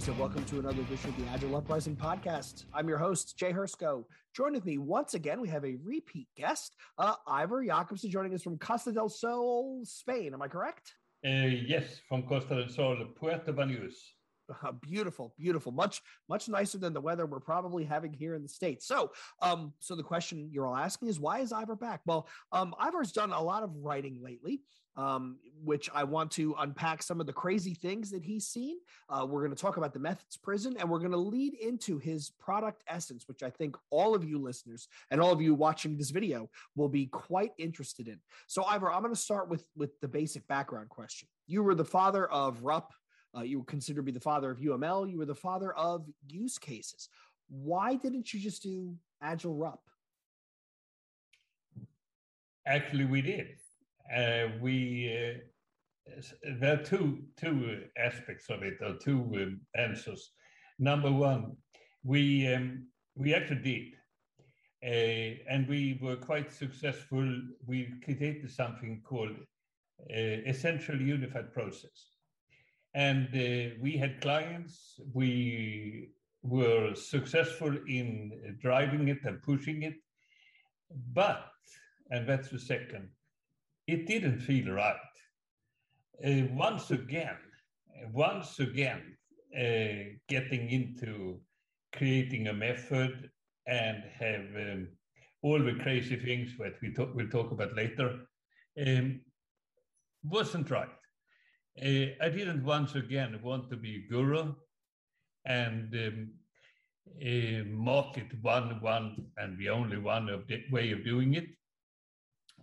Greetings and welcome to another edition of the Agile Uprising podcast. I'm your host, Jay Hersko. Join with me once again, we have a repeat guest, uh, Ivar Jacobson, joining us from Costa del Sol, Spain. Am I correct? Uh, yes, from Costa del Sol, Puerto Banús. Uh, beautiful, beautiful. Much, much nicer than the weather we're probably having here in the states. So, um, so the question you're all asking is, why is Ivar back? Well, um, Ivar's done a lot of writing lately, um, which I want to unpack some of the crazy things that he's seen. Uh, we're going to talk about the methods prison, and we're going to lead into his product essence, which I think all of you listeners and all of you watching this video will be quite interested in. So, Ivar, I'm going to start with with the basic background question. You were the father of RUP. Uh, you were considered to be the father of UML. You were the father of use cases. Why didn't you just do Agile RUP? Actually, we did. Uh, we uh, there are two two aspects of it, or two um, answers. Number one, we um, we actually did, uh, and we were quite successful. We created something called uh, essential unified process, and uh, we had clients. We were successful in driving it and pushing it, but and that's the second it didn't feel right. Uh, once again, once again, uh, getting into creating a method and have um, all the crazy things that we talk, we'll talk about later um, wasn't right. Uh, I didn't once again want to be a guru and um, uh, market one, one, and the only one of the way of doing it.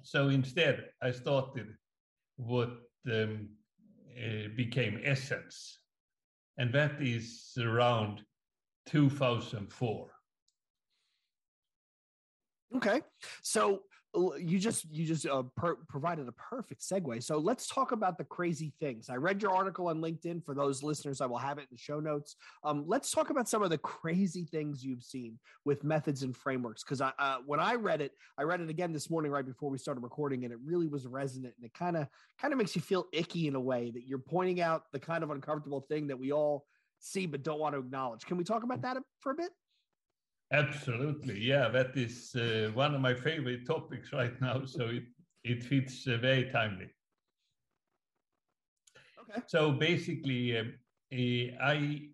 So instead, I started what um, uh, became Essence, and that is around 2004. Okay, so you just you just uh, per- provided a perfect segue. So let's talk about the crazy things. I read your article on LinkedIn. For those listeners, I will have it in the show notes. Um, let's talk about some of the crazy things you've seen with methods and frameworks. Because I, uh, when I read it, I read it again this morning right before we started recording, and it really was resonant. And it kind of kind of makes you feel icky in a way that you're pointing out the kind of uncomfortable thing that we all see but don't want to acknowledge. Can we talk about that for a bit? Absolutely, yeah, that is uh, one of my favorite topics right now. So it it fits uh, very timely. Okay. So basically, um, eh, I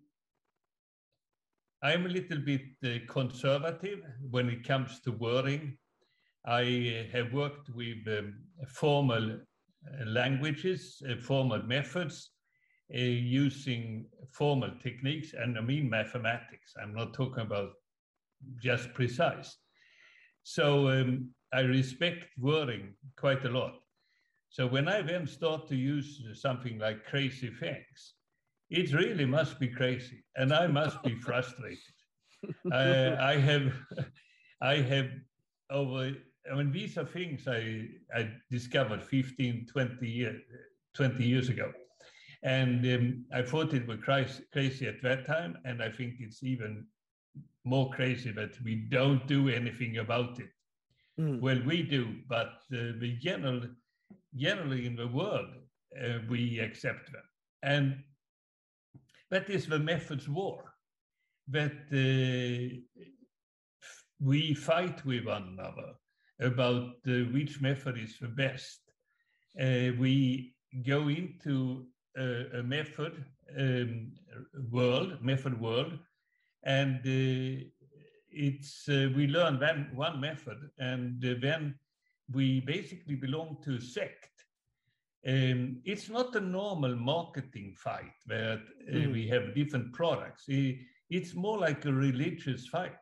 I'm a little bit uh, conservative when it comes to wording. I uh, have worked with um, formal uh, languages, uh, formal methods, uh, using formal techniques, and I mean mathematics. I'm not talking about just precise. So um, I respect wording quite a lot. So when I then start to use something like crazy things, it really must be crazy, and I must be frustrated. I, I have, I have over. I mean, these are things I I discovered 15, 20 years 20 years ago, and um, I thought it was crazy at that time, and I think it's even more crazy that we don't do anything about it Mm. Well, we do, but uh, the general, generally in the world, uh, we accept them. And that is the methods war. That uh, we fight with one another about uh, which method is the best. Uh, we go into a, a method um, world, method world, and uh, it's uh, we learn one, one method, and uh, then we basically belong to a sect. Um, it's not a normal marketing fight where Mhm. we have different products. It's more like a religious fight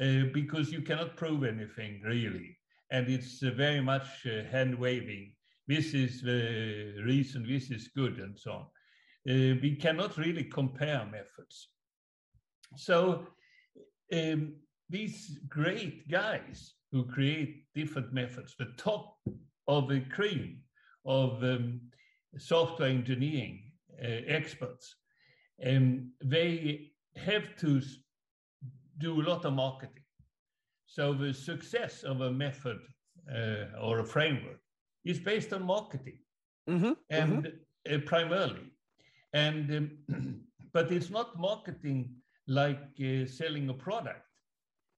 uh, because you cannot prove anything really, and it's uh, very much uh, hand waving. This is the reason. This is good, and so on. Uh, we cannot really compare methods. So um, these great guys who create different methods, the top of the cream of um, software engineering uh, experts, um, they have to do a lot of marketing. So the success of a method uh, or a framework is based on marketing Mhm, and uh, primarily and um, but it's not marketing like uh, selling a product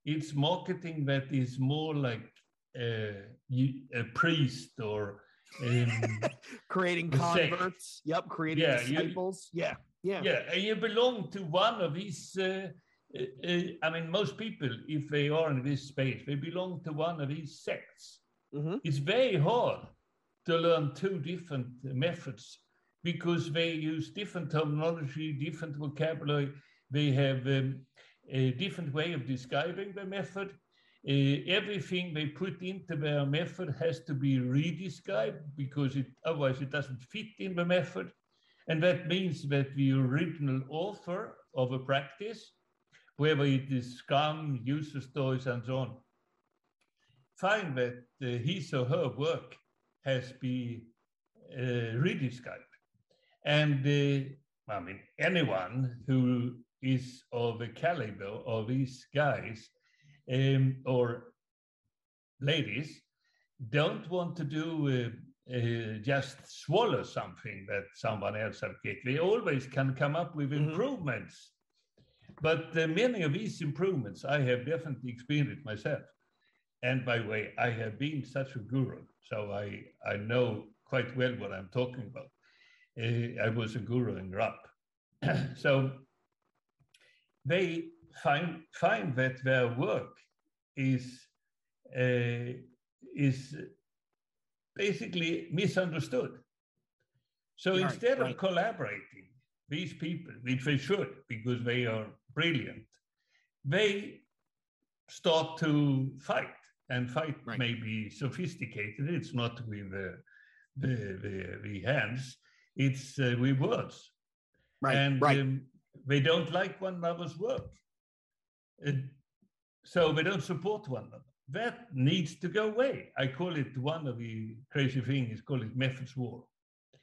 it's marketing that is more like uh, you, a priest or um, creating The sect. converts. Yep, creating Yeah, you- disciples. yeah, yeah. yeah and you belong to one of these uh, uh, uh, i mean most people if they are in this space they belong to one of these sects Mhm. it's very hard to learn two different methods because they use different terminology, different vocabulary. They have um, a different way of describing the method. Uh, everything they put into their method has to be redescribed because it, otherwise it doesn't fit in the method. And that means that the original author of a practice, whether it is Scrum, user stories, and so on, find that uh, his or her work has been uh, redescribed. And uh, I mean, anyone who is of the caliber of these guys um, or ladies don't want to do uh, uh, just swallow something that someone else has created. They always can come up with Mhm. improvements. But uh, many of these improvements I have definitely experienced myself. And by the way, I have been such a guru, so I, I know quite well what I'm talking about. Uh, I was a guru in RUP. so they find, find that their work is, uh, is basically misunderstood. So Right, instead right. of collaborating, these people, which they should because they are brilliant, they start to fight and fight Right. may be sophisticated. It's not with the, the, the, the hands, it's uh, with words. Right, and right. um, they don't like one another's work. Uh, so they don't support one another. That needs to go away. I call it one of the crazy things, call it methods war.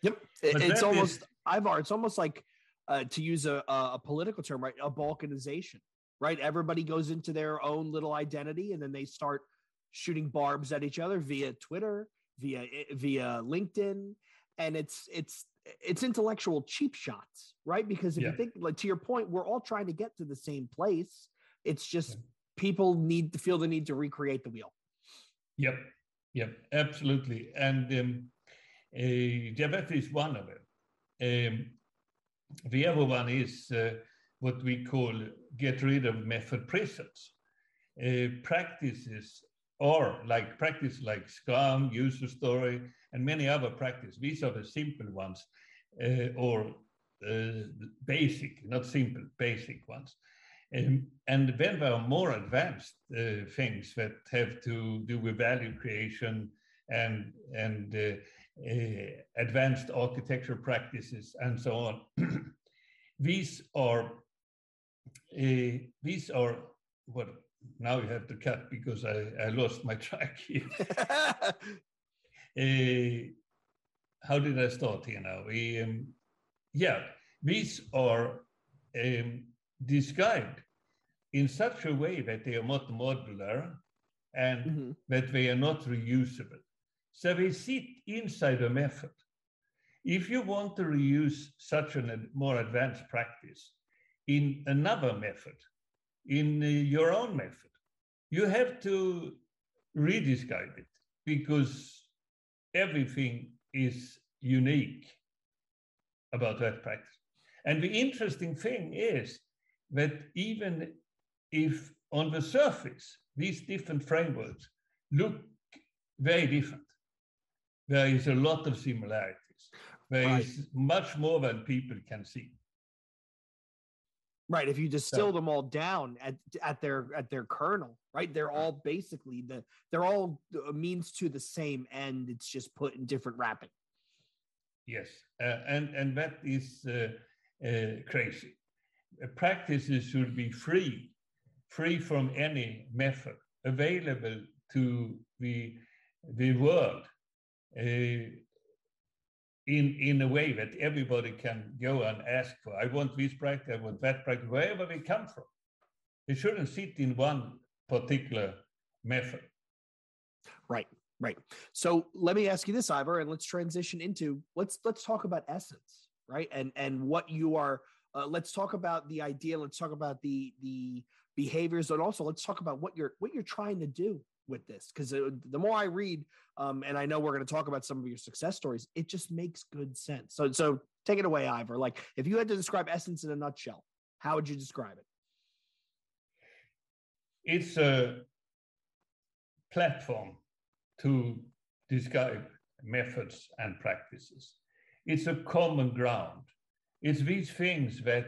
Yep. But it's almost is- Ivar, it's almost like uh, to use a, a a political term, right? A balkanization, right? Everybody goes into their own little identity and then they start shooting barbs at each other via Twitter, via eh, via LinkedIn. And it's it's it's intellectual cheap shots, right? Because if Yeah. you think like to your point, we're all trying to get to the same place. It's just Yeah. people need to feel the need to recreate the wheel. Yep, yep, absolutely. And um, uh, is one of them. Um, the other one is uh, what we call get rid of method prisons. Uh, practices or like practice like Scrum, user story, and many other practices. These are the simple ones uh, or uh, basic, not simple, basic ones. Um, and then there are more advanced uh, things that have to do with value creation and, and uh, uh, advanced architecture practices and so on. these are uh, these are what now you have to cut because I, I lost my track here. Uh, how did I start here now? We, um, yeah, these are um, described in such a way that they are not modular and Mhm. that they are not reusable. So they sit inside a method. If you want to reuse such a more advanced practice in another method, in uh, your own method, you have to redescribe it because everything is unique about that practice. And the interesting thing is that even if on the surface these different frameworks look very different, there is a lot of similarities. There is Right. much more than people can see. Right. If you distill them all down at at their at their kernel, right? They're all basically the they're all a means to the same end. It's just put in different wrapping. Yes, uh, and and that is uh, uh, crazy. Uh, Practices should be free, free from any method, available to the the world uh, in in a way that everybody can go and ask for. I want this practice, I want that practice, wherever they come from. They shouldn't sit in one particular method. Right. Right. So let me ask you this, Ivar, and let's transition into let's let's talk about essence, right? And and what you are. Uh, let's talk about the idea. Let's talk about the the behaviors, and also let's talk about what you're what you're trying to do with this. Because the more I read, um, and I know we're going to talk about some of your success stories, it just makes good sense. So so take it away, Ivar. Like if you had to describe essence in a nutshell, how would you describe it? it's a platform to describe methods and practices. It's a common ground. It's these things that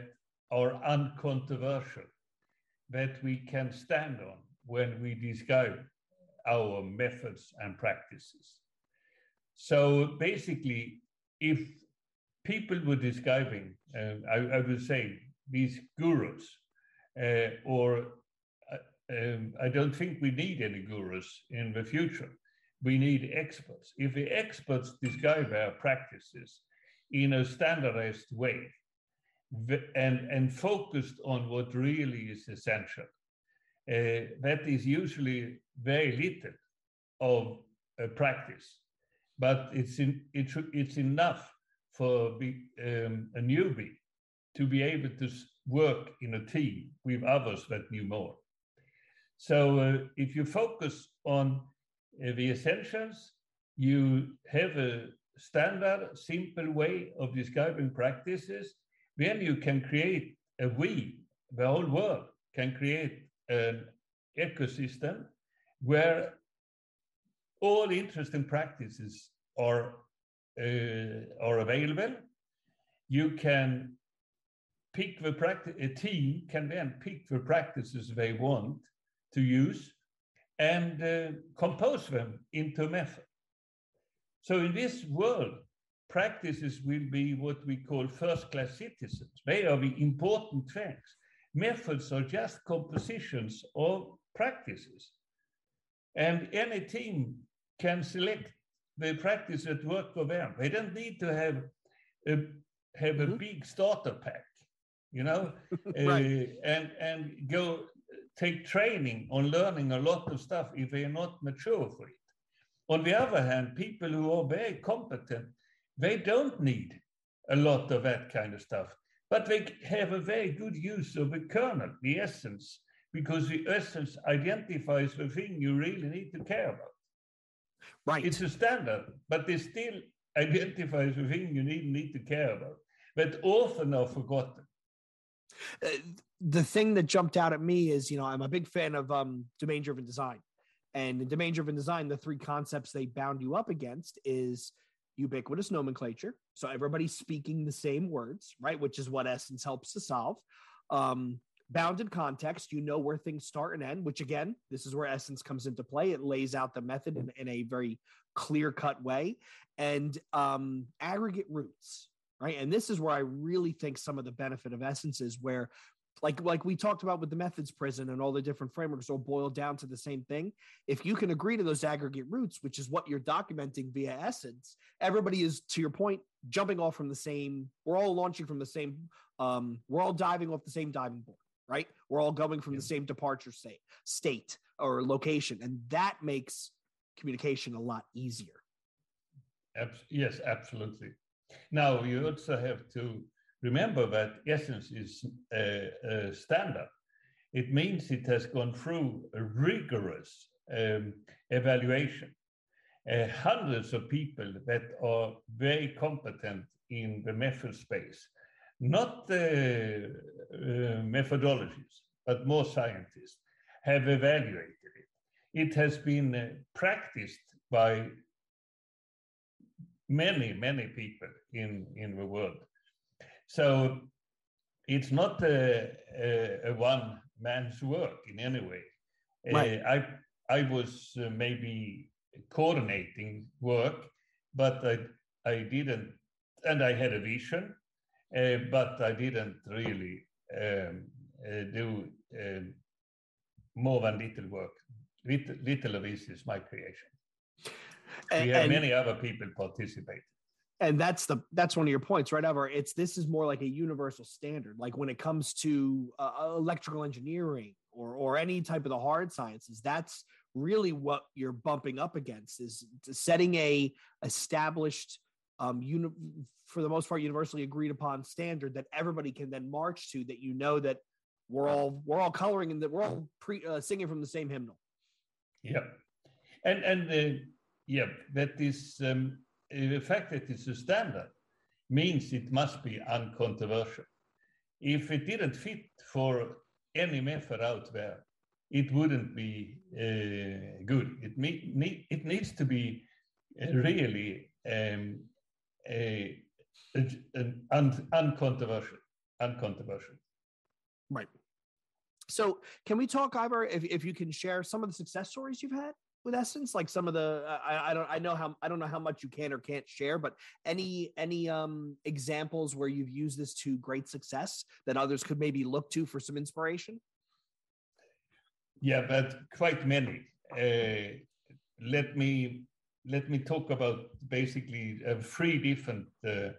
are uncontroversial that we can stand on when we describe our methods and practices. So basically, if people were describing, uh, I, I would say, these gurus, uh, or um, I don't think we need any gurus in the future. We need experts. If the experts describe our practices in a standardized way and, and focused on what really is essential, uh, that is usually very little of practice, but it's, in, it it's enough for be, um, a newbie to be able to work in a team with others that knew more. So uh, if you focus on uh, the essentials, you have a standard, simple way of describing practices, then you can create a we, the whole world can create an ecosystem where all interesting practices are, uh, are available. You can pick the practice, a team can then pick the practices they want to use and uh, compose them into a method. So in this world, practices will be what we call first-class citizens. They are the important things. Methods are just compositions of practices. And any team can select the practice that work for them. They don't need to have a, have a Mhm. big starter pack, you know, Right. uh, and, and go take training on learning a lot of stuff if they are not mature for it. On the other hand, people who are very competent, they don't need a lot of that kind of stuff, but they have a very good use of the kernel, the essence, because the essence identifies the thing you really need to care about. Right. It's a standard, but it still identifies the thing you need, need to care about, but often are forgotten. uh, the thing that jumped out at me is, you know, I'm a big fan of um, domain driven design. And in domain driven design, the three concepts they bound you up against is ubiquitous nomenclature. So everybody's speaking the same words, right? Which is what Essence helps to solve. Um, bounded context, you know where things start and end, which again, this is where Essence comes into play. It lays out the method in, in a very clear cut way. And um, aggregate roots, right? And this is where I really think some of the benefit of Essence is where like like we talked about with the methods prison and all the different frameworks all boil down to the same thing if you can agree to those aggregate roots which is what you're documenting via essence everybody is to your point jumping off from the same we're all launching from the same um we're all diving off the same diving board right we're all going from the same departure state state or location, and that makes communication a lot easier. Yes, absolutely. Now you also have to remember that Essence is a, a standard. It means it has gone through a rigorous um, evaluation. Uh, hundreds of people that are very competent in the method space, not the uh, methodologies, but more scientists, have evaluated it. It has been uh, practiced by many, many people in, in the world. So it's not a, a, a one man's work in any way. Right. Uh, I, I was uh, maybe coordinating work, but I, I didn't, and I had a vision, uh, but I didn't really um, uh, do uh, more than little work. Little, little of this is my creation. And, we have many other people participate. And that's the that's one of your points right Ivar it's this is more like a universal standard. Like when it comes to uh, electrical engineering or or any type of the hard sciences that's really what you're bumping up against is setting a established um uni- for the most part universally agreed upon standard that everybody can then march to that you know that we're all we're all coloring and that we're all pre uh, singing from the same hymnal. Yeah, and and the yeah, that is um, the fact that it's a standard means it must be uncontroversial. If it didn't fit for any method out there, it wouldn't be uh, good. It it needs to be uh, really um, a, a- an un- uncontroversial, uncontroversial. Right. So, can we talk, Ivor, if, if you can share some of the success stories you've had with Essence, like some of the I, I don't I know how I don't know how much you can or can't share, but any any um examples where you've used this to great success that others could maybe look to for some inspiration. Yeah, but quite many. Uh, let me let me talk about basically uh, three different uh,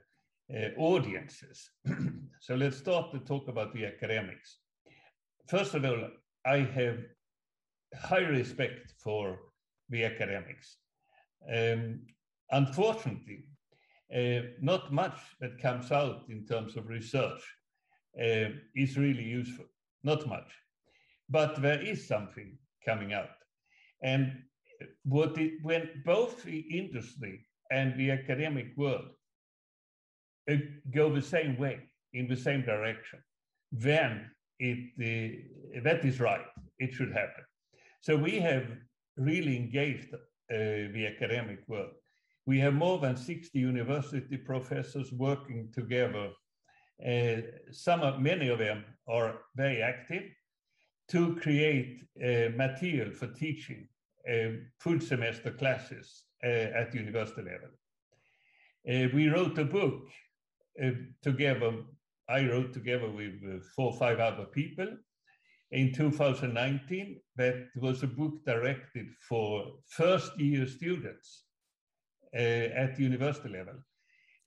uh, audiences. so let's start to talk about the academics. First of all, I have high respect for the academics. Um, unfortunately, uh, not much that comes out in terms of research uh, is really useful. Not much but there is something coming out. And what it, when both the industry and the academic world uh, go the same way, in the same direction, then it, uh, that is right. It should happen. So we have really engaged uh, the academic world. We have more than 60 university professors working together. Uh, some of, many of them are very active to create uh, material for teaching uh, full semester classes uh, at university level. Uh, we wrote a book together, I wrote together with four or five other people in 2019 that was a book directed for first year students uh, at the university level,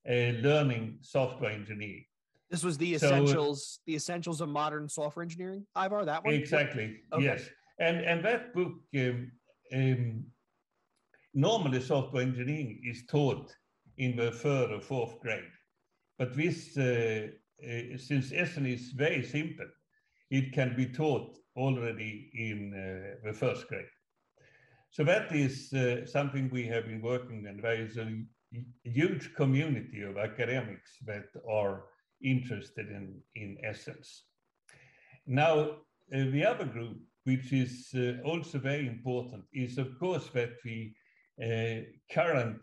learning software engineering. This was the So, uh, essentials, the essentials of modern software engineering. Ivar, that one. Exactly. Okay. Yes, and and that book um, um, normally software engineering is taught in the third or fourth grade, but this uh, uh, since Essence is very simple, it can be taught already in uh, the first grade. So that is uh, something we have been working, and there is a huge community of academics that are interested in, in essence. Now, uh, the other group, which is also very important, is of course that the current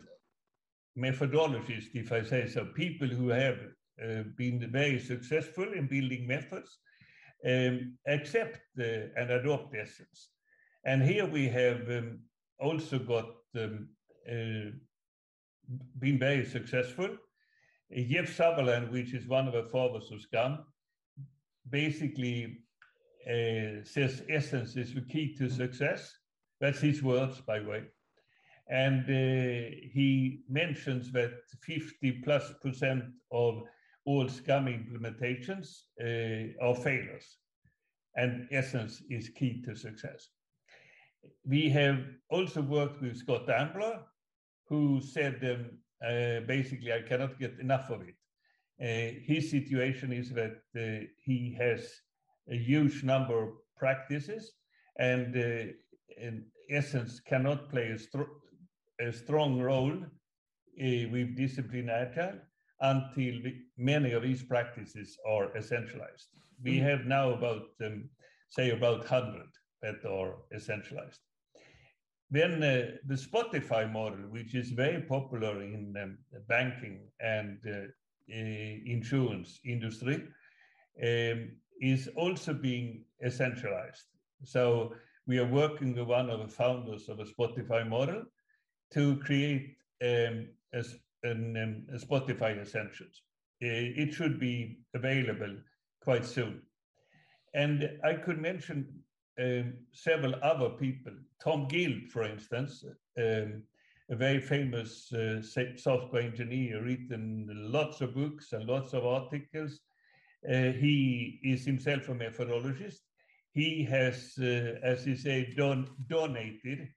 methodologists, if I say so, people who have uh, been very successful in building methods, um, accept uh, and adopt essence. And here we have um, also got um, uh, been very successful. Jeff Sutherland, which is one of the fathers of Scrum, basically uh, says essence is the key to success. That's his words, by the way. And uh, he mentions that 50 plus percent of all Scrum implementations uh, are failures. And essence is key to success. we have also worked with Scott Ambler, who said um, uh, basically, I cannot get enough of it. Uh, his situation is that uh, he has a huge number of practices and in essence cannot play a, a strong role with discipline agile until we, many of these practices are essentialized. We have now about, um, say, about 100 that are essentialized. Then uh, the Spotify model, which is very popular in um, banking and uh, insurance industry, um, is also being essentialized. So we are working with one of the founders of the Spotify model to create um, a, an, um, Spotify Essentials. It should be available quite soon. And I could mention um, several other people. Tom Gilb, for instance, um, a very famous uh, software engineer, written lots of books and lots of articles. Uh, he is himself a methodologist. He has, uh, as he say, don donated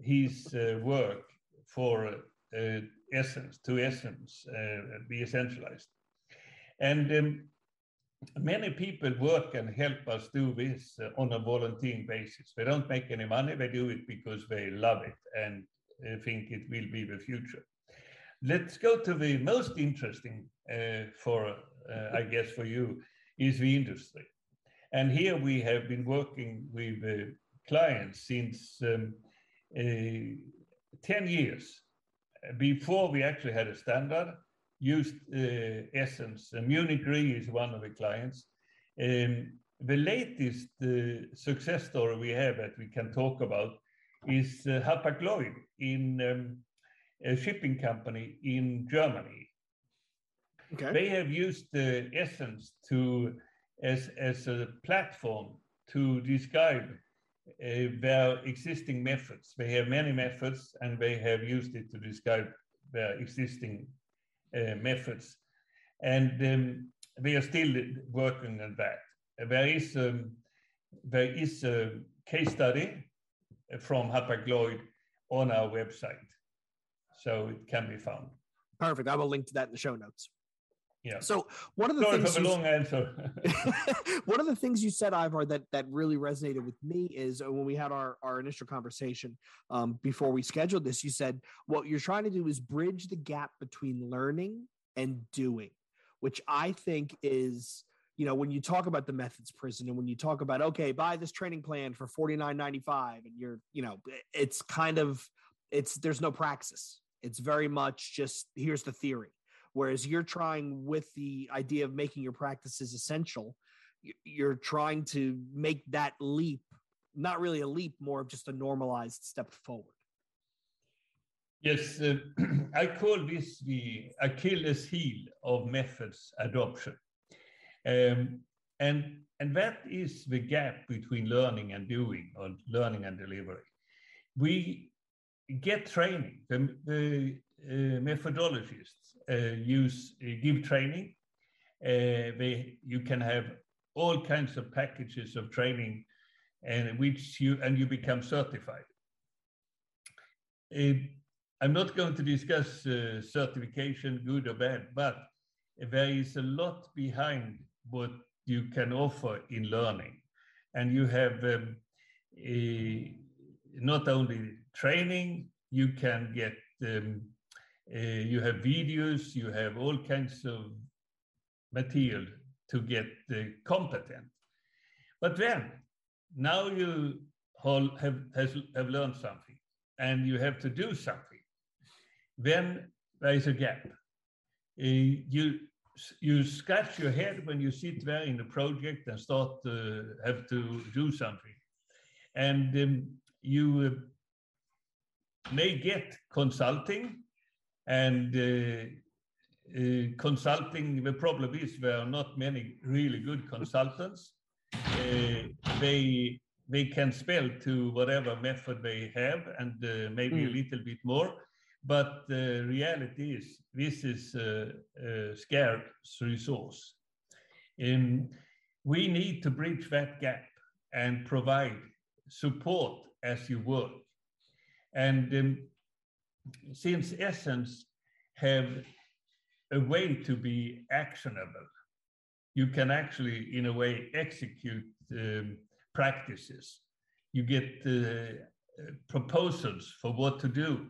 his uh, work for uh, Essence to Essence, uh, be essentialized. And um, many people work and help us do this uh, on a volunteering basis. They don't make any money, they do it because they love it and uh, think it will be the future. Let's go to the most interesting uh, for, uh, I guess, for you, is the industry. And here we have been working with uh, clients since um, uh, 10 years. Before we actually had a standard, used uh, Essence. Uh, Munich Re is one of the clients. Um, the latest uh, success story we have that we can talk about is uh, Hapag-Lloyd in um, a shipping company in Germany. Okay. They have used uh, Essence to as, as a platform to describe their existing methods. They have many methods and they have used it to describe their existing uh, methods. And um, we are still working on that. There is, um, there is a case study from Hapag-Lloyd on our website, so it can be found. Perfect. I will link to that in the show notes. Yeah. So one of the Sorry things for the long answer. one of the things you said, Ivar, that that really resonated with me is uh, when we had our our initial conversation um, before we scheduled this. You said what you're trying to do is bridge the gap between learning and doing, which I think is you know when you talk about the methods prison and when you talk about okay buy this training plan for 49.95 and you're you know it's kind of it's there's no praxis it's very much just here's the theory whereas you're trying with the idea of making your practices essential you're trying to make that leap not really a leap more of just a normalized step forward Yes, uh, I call this the Achilles heel of methods adoption. Um, and, and that is the gap between learning and doing, or learning and delivery. We get training. The, the uh, use uh, give training. Uh, they you can have all kinds of packages of training, and which you and you become certified. Uh, I'm not going to discuss uh, certification, good or bad, but there is a lot behind what you can offer in learning. And you have um, a, not only training, you can get, um, uh, you have videos, you have all kinds of material to get competent. But then, now you have, has, have learned something and you have to do something then there is a gap. Uh, you you scratch your head when you sit there in a project and start to have to do something, and um, you uh, may get consulting, and uh, uh, consulting. The problem is there are not many really good consultants. Uh, they they can spell to whatever method they have, and uh, maybe a Mm. little bit more but the reality is this is a, a scarce resource. And we need to bridge that gap and provide support as you work. And um, since Essence have a way to be actionable, you can actually, in a way, execute um, practices. You get uh, proposals for what to do.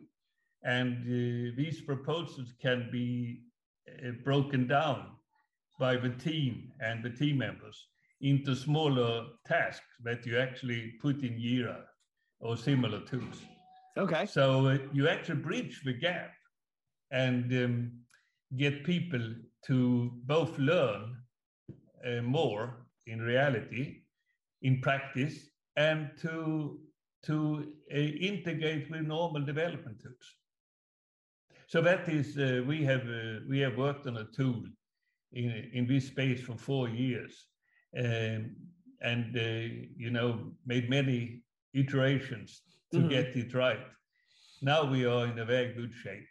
And uh, these proposals can be uh, broken down by the team and the team members into smaller tasks that you actually put in Jira or similar tools. Okay. So uh, you actually bridge the gap and um, get people to both learn uh, more in reality, in practice, and to to uh, integrate with normal development tools. So that is uh, we have uh, we have worked on a tool in in this space for four years, um, and uh, you know made many iterations to Mhm. get it right. Now we are in a very good shape.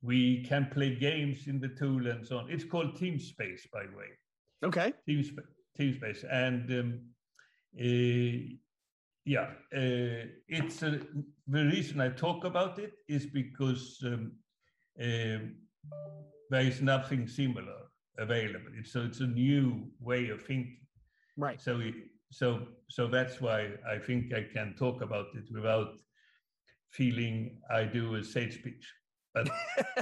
We can play games in the tool and so on. It's called Team Space, by the way. Okay. Team Space. and um, uh, yeah, uh, it's uh, the reason I talk about it is because um, um, there is nothing similar available. It's so it's a new way of thinking. Right. So it- so so that's why I think I can talk about it without feeling I do a sales speech. But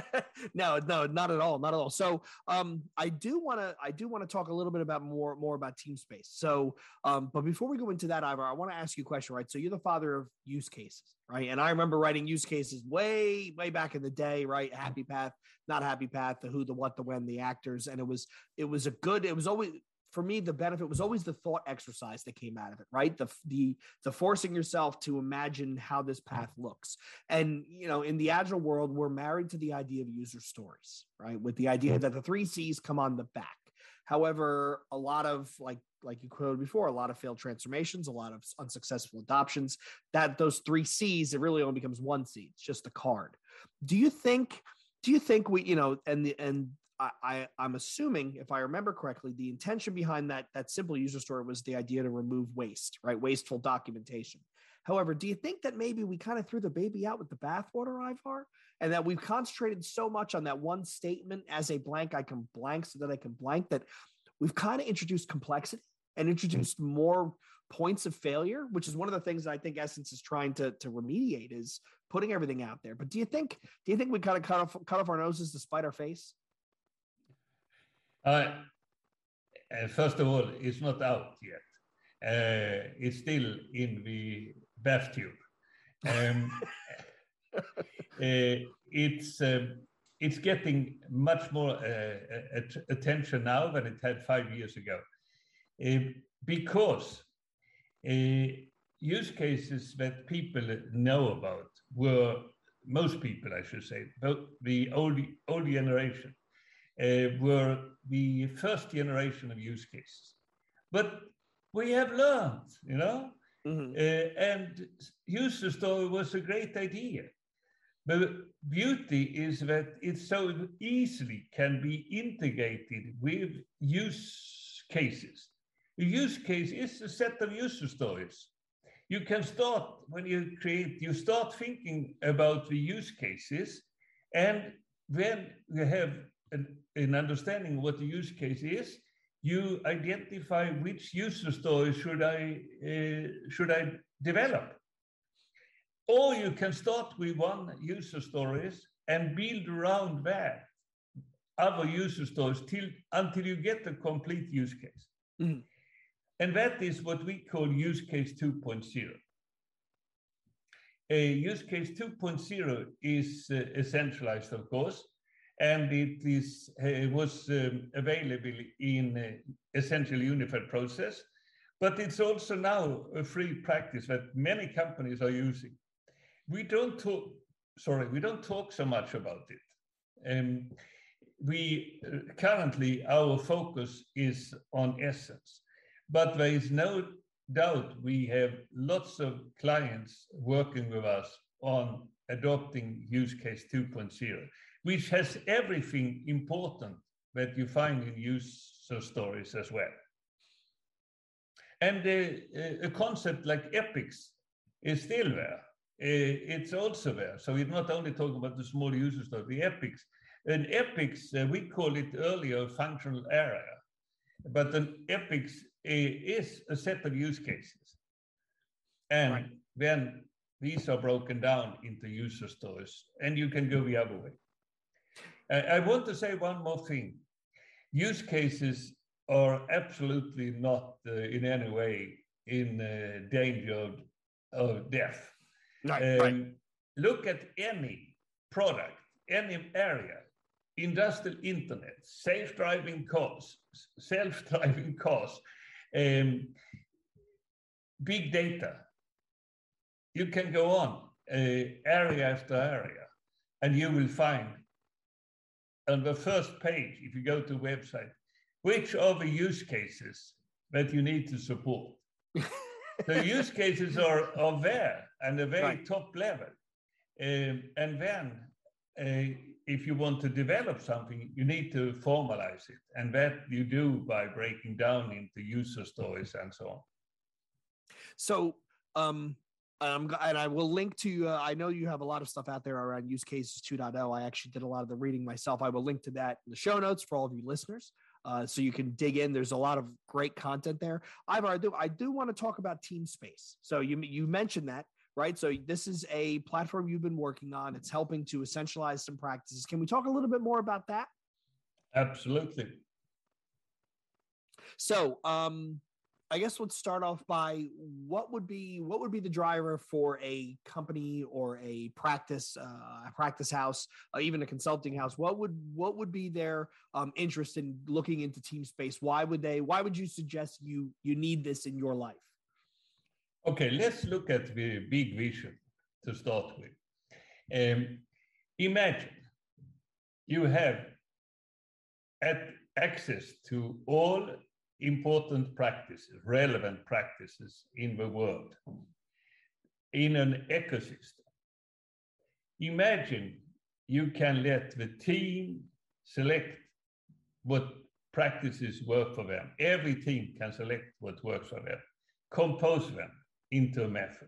no, no, not at all, not at all. So, um, I do want to, I do want to talk a little bit about more, more about team space. So, um, but before we go into that, Ivar, I want to ask you a question, right? So, you're the father of use cases, right? And I remember writing use cases way, way back in the day, right? Happy Path, not Happy Path, the who, the what, the when, the actors, and it was, it was a good, it was always for me the benefit was always the thought exercise that came out of it right? The the the forcing yourself to imagine how this path looks. And you know in the agile world we're married to the idea of user stories right? With the idea mm-hmm. that the three c's come on the back. However a lot of like like you quoted before a lot of failed transformations a lot of unsuccessful adoptions that those three c's it really only becomes one c it's just a card. Do you think do you think we you know and the and I, I I'm assuming, if I remember correctly, the intention behind that that simple user story was the idea to remove waste, right? Wasteful documentation. However, do you think that maybe we kind of threw the baby out with the bathwater, Ivar, and that we've concentrated so much on that one statement as a blank, I can blank so that I can blank that we've kind of introduced complexity and introduced more points of failure, which is one of the things that I think Essence is trying to to remediate is putting everything out there. But do you think do you think we kind of cut off cut off our noses to spite our face? Uh, uh, first of all, it's not out yet. Uh, it's still in the bathtube. Um, uh, it's um, it's getting much more uh, at- attention now than it had five years ago, Uh, because uh, use cases that people know about were most people, I should say, both the old old generation uh, were the first generation of use cases. But we have learned, you know, Mhm. uh, and user story was a great idea. The beauty is that it so easily can be integrated with use cases. A use case is a set of user stories. You can start when you create, you start thinking about the use cases, and then you have an, an understanding what the use case is. You identify which user story should I uh, should I develop, or you can start with one user stories and build around that other user stories till until you get the complete use case. Mhm. And that is what we call use case 2.0. A use case 2.0 is uh, centralized, of course, and it is uh, was um, available in uh, essentially unified process, but it's also now a free practice that many companies are using. We don't talk, sorry, we don't talk so much about it. Um, we uh, currently our focus is on essence, but there is no doubt we have lots of clients working with us on adopting use case 2.0 which has everything important that you find in user stories as well. And uh, a concept like epics is still there. Uh, it's also there. So we're not only talking about the small user stories, the epics. And epics, uh, we call it earlier functional area, but an epics uh, is a set of use cases. And Right. then these are broken down into user stories, and you can go the other way. I- I want to say one more thing. Use cases are absolutely not uh, in any way in uh, danger of, of death. Right, right. Um, Look at any product, any area, industrial internet, self-driving cars, self-driving cars, um, big data. You can go on uh, area after area, and you will find on the first page, if you go to the website, which are the use cases that you need to support. the use cases are, are there and the very Right. top level. Um, and then, uh, if you want to develop something, you need to formalize it. And that you do by breaking down into user stories and so on. So, um, um, and I will link to. Uh, I know you have a lot of stuff out there around use cases 2.0. I actually did a lot of the reading myself. I will link to that in the show notes for all of you listeners, uh, so you can dig in. There's a lot of great content there. I've I do I do want to talk about Team Space. So you you mentioned that right. So this is a platform you've been working on. It's helping to essentialize some practices. Can we talk a little bit more about that? Absolutely. So, um, I guess let's start off by what would be what would be the driver for a company or a practice uh, a practice house, uh, even a consulting house. What would what would be their um, interest in looking into team space? Why would they? Why would you suggest you you need this in your life? Okay, let's look at the big vision to start with. Um, imagine you have at access to all important practices, relevant practices in the world, in an ecosystem. Imagine you can let the team select what practices work for them. Every team can select what works for them, compose them into a method.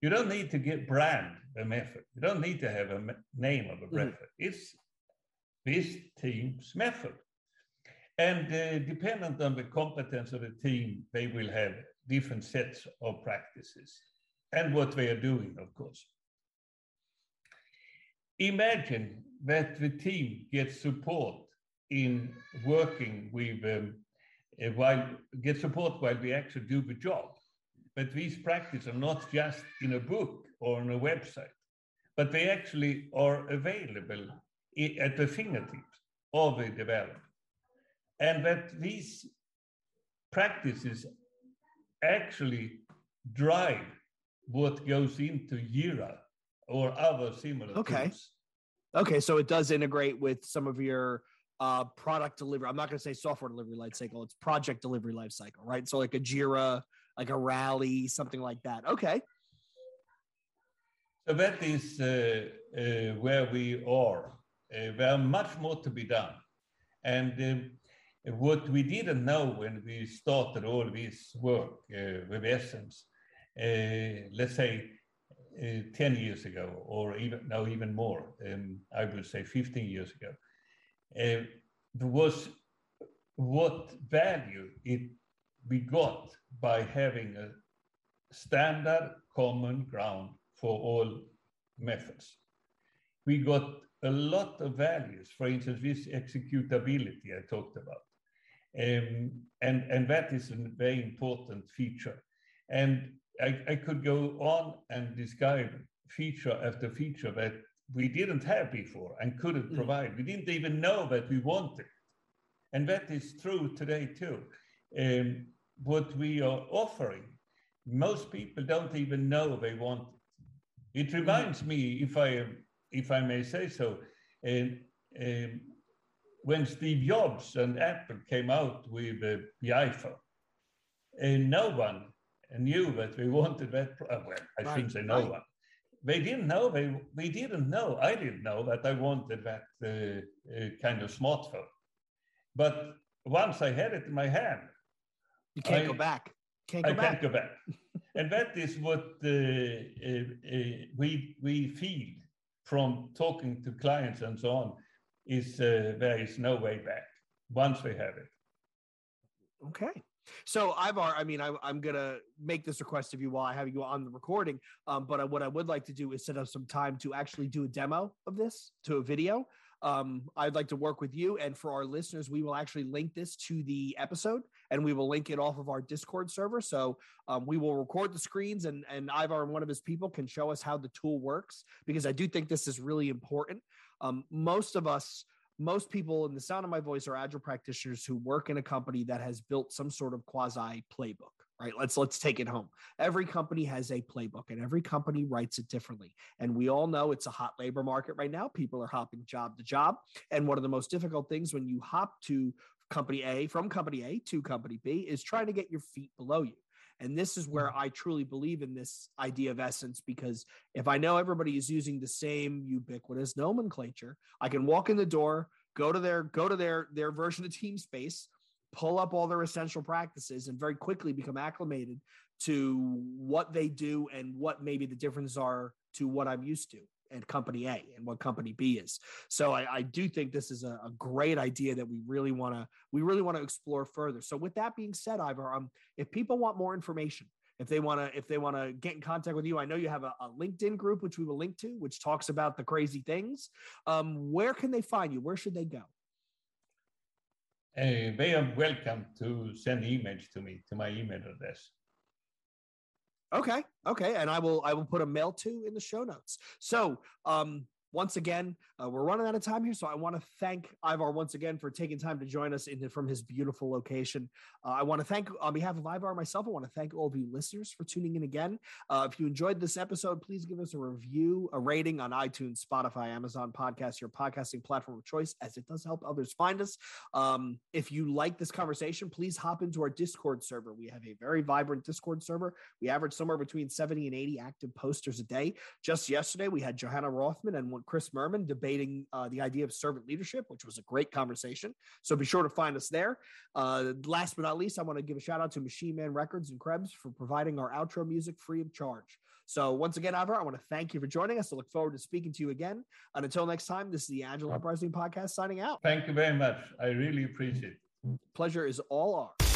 You don't need to get brand a method. You don't need to have a name of a Mhm. method. It's this team's method. And uh, dependent on the competence of the team, they will have different sets of practices and what they are doing, of course. Imagine that the team gets support in working with, um, uh, while get support while they actually do the job. But these practices are not just in a book or on a website, but they actually are available at the fingertips of the developer. And that these practices actually drive what goes into Jira or other similar Okay. tools. Okay, so it does integrate with some of your uh, product delivery. I'm not going to say software delivery lifecycle; it's project delivery lifecycle, right? So like a Jira, like a Rally, something like that. Okay. So that is uh, uh, where we are. Uh, there are much more to be done. And um, what we didn't know when we started all this work uh, with Essence, uh, let's say uh, 10 years ago, or even now even more, um, I would say 15 years ago, was what value it we got by having a standard common ground for all methods. We got a lot of values, for instance, this executability I talked about. Um, and, and that is a very important feature. And I, I could go on and describe feature after feature that we didn't have before and couldn't Mm. provide. We didn't even know that we wanted. And that is true today too. Um, what we are offering, most people don't even know they want it. It reminds me, if I if I may say so, and um, when Steve Jobs and Apple came out with uh, the iPhone, and no one knew that they wanted that. Pro- uh, well, I Right, shouldn't say no right. one. They didn't know. They they didn't know. I didn't know that I wanted that uh, uh, kind of smartphone. But once I had it in my hand, You can't I- go back. Can't go I back. can't go back. and that is what uh, uh, uh, we we feel from talking to clients and so on. Is uh, there is no way back once we have it. Okay. So Ivar, I mean, I, am gonna make this request of you while I have you on the recording. Um, but I, what I would like to do is set up some time to actually do a demo of this to a video. Um, I'd like to work with you, and for our listeners, we will actually link this to the episode, and we will link it off of our Discord server. So um, we will record the screens, and and Ivar and one of his people can show us how the tool works because I do think this is really important. Um, most of us most people in the sound of my voice are agile practitioners who work in a company that has built some sort of quasi playbook right? Let's let's take it home. Every company has a playbook and every company writes it differently. And we all know it's a hot labor market right now. People are hopping job to job. And one of the most difficult things when you hop to company a from company a to company b is trying to get your feet below you and this is where mm-hmm. I truly believe in this idea of essence because if I know everybody is using the same ubiquitous nomenclature, I can walk in the door, go to their go to their their version of Teamspace, pull up all their essential practices, and very quickly become acclimated to what they do and what maybe the differences are to what I'm used to and company A and what company B is. So I, I do think this is a, a, great idea that we really want to we really want to explore further. So with that being said, Ivar, um, if people want more information, if they want to if they want to get in contact with you, I know you have a, a, LinkedIn group which we will link to, which talks about the crazy things. Um, where can they find you? Where should they go? Uh, they are welcome to send emails to me to my email address. Okay. Okay. And I will I will put a mail to in the show notes. So um once again, uh, we're running out of time here, so I want to thank Ivar once again for taking time to join us in, from his beautiful location. Uh, I want to thank, on behalf of Ivar myself, I want to thank all of you listeners for tuning in again. Uh, if you enjoyed this episode, please give us a review, a rating on iTunes, Spotify, Amazon Podcast, your podcasting platform of choice, as it does help others find us. Um, if you like this conversation, please hop into our Discord server. We have a very vibrant Discord server. We average somewhere between 70 and 80 active posters a day. Just yesterday, we had Johanna Rothman and Chris Murman debating uh, the idea of servant leadership, which was a great conversation. So be sure to find us there. Uh, last but not least, I want to give a shout out to Machine Man Records and Krebs for providing our outro music free of charge. So once again, Ivar, I want to thank you for joining us. I look forward to speaking to you again. And until next time, this is the Agile Uprising Podcast signing out. Thank you very much. I really appreciate it. Pleasure is all ours.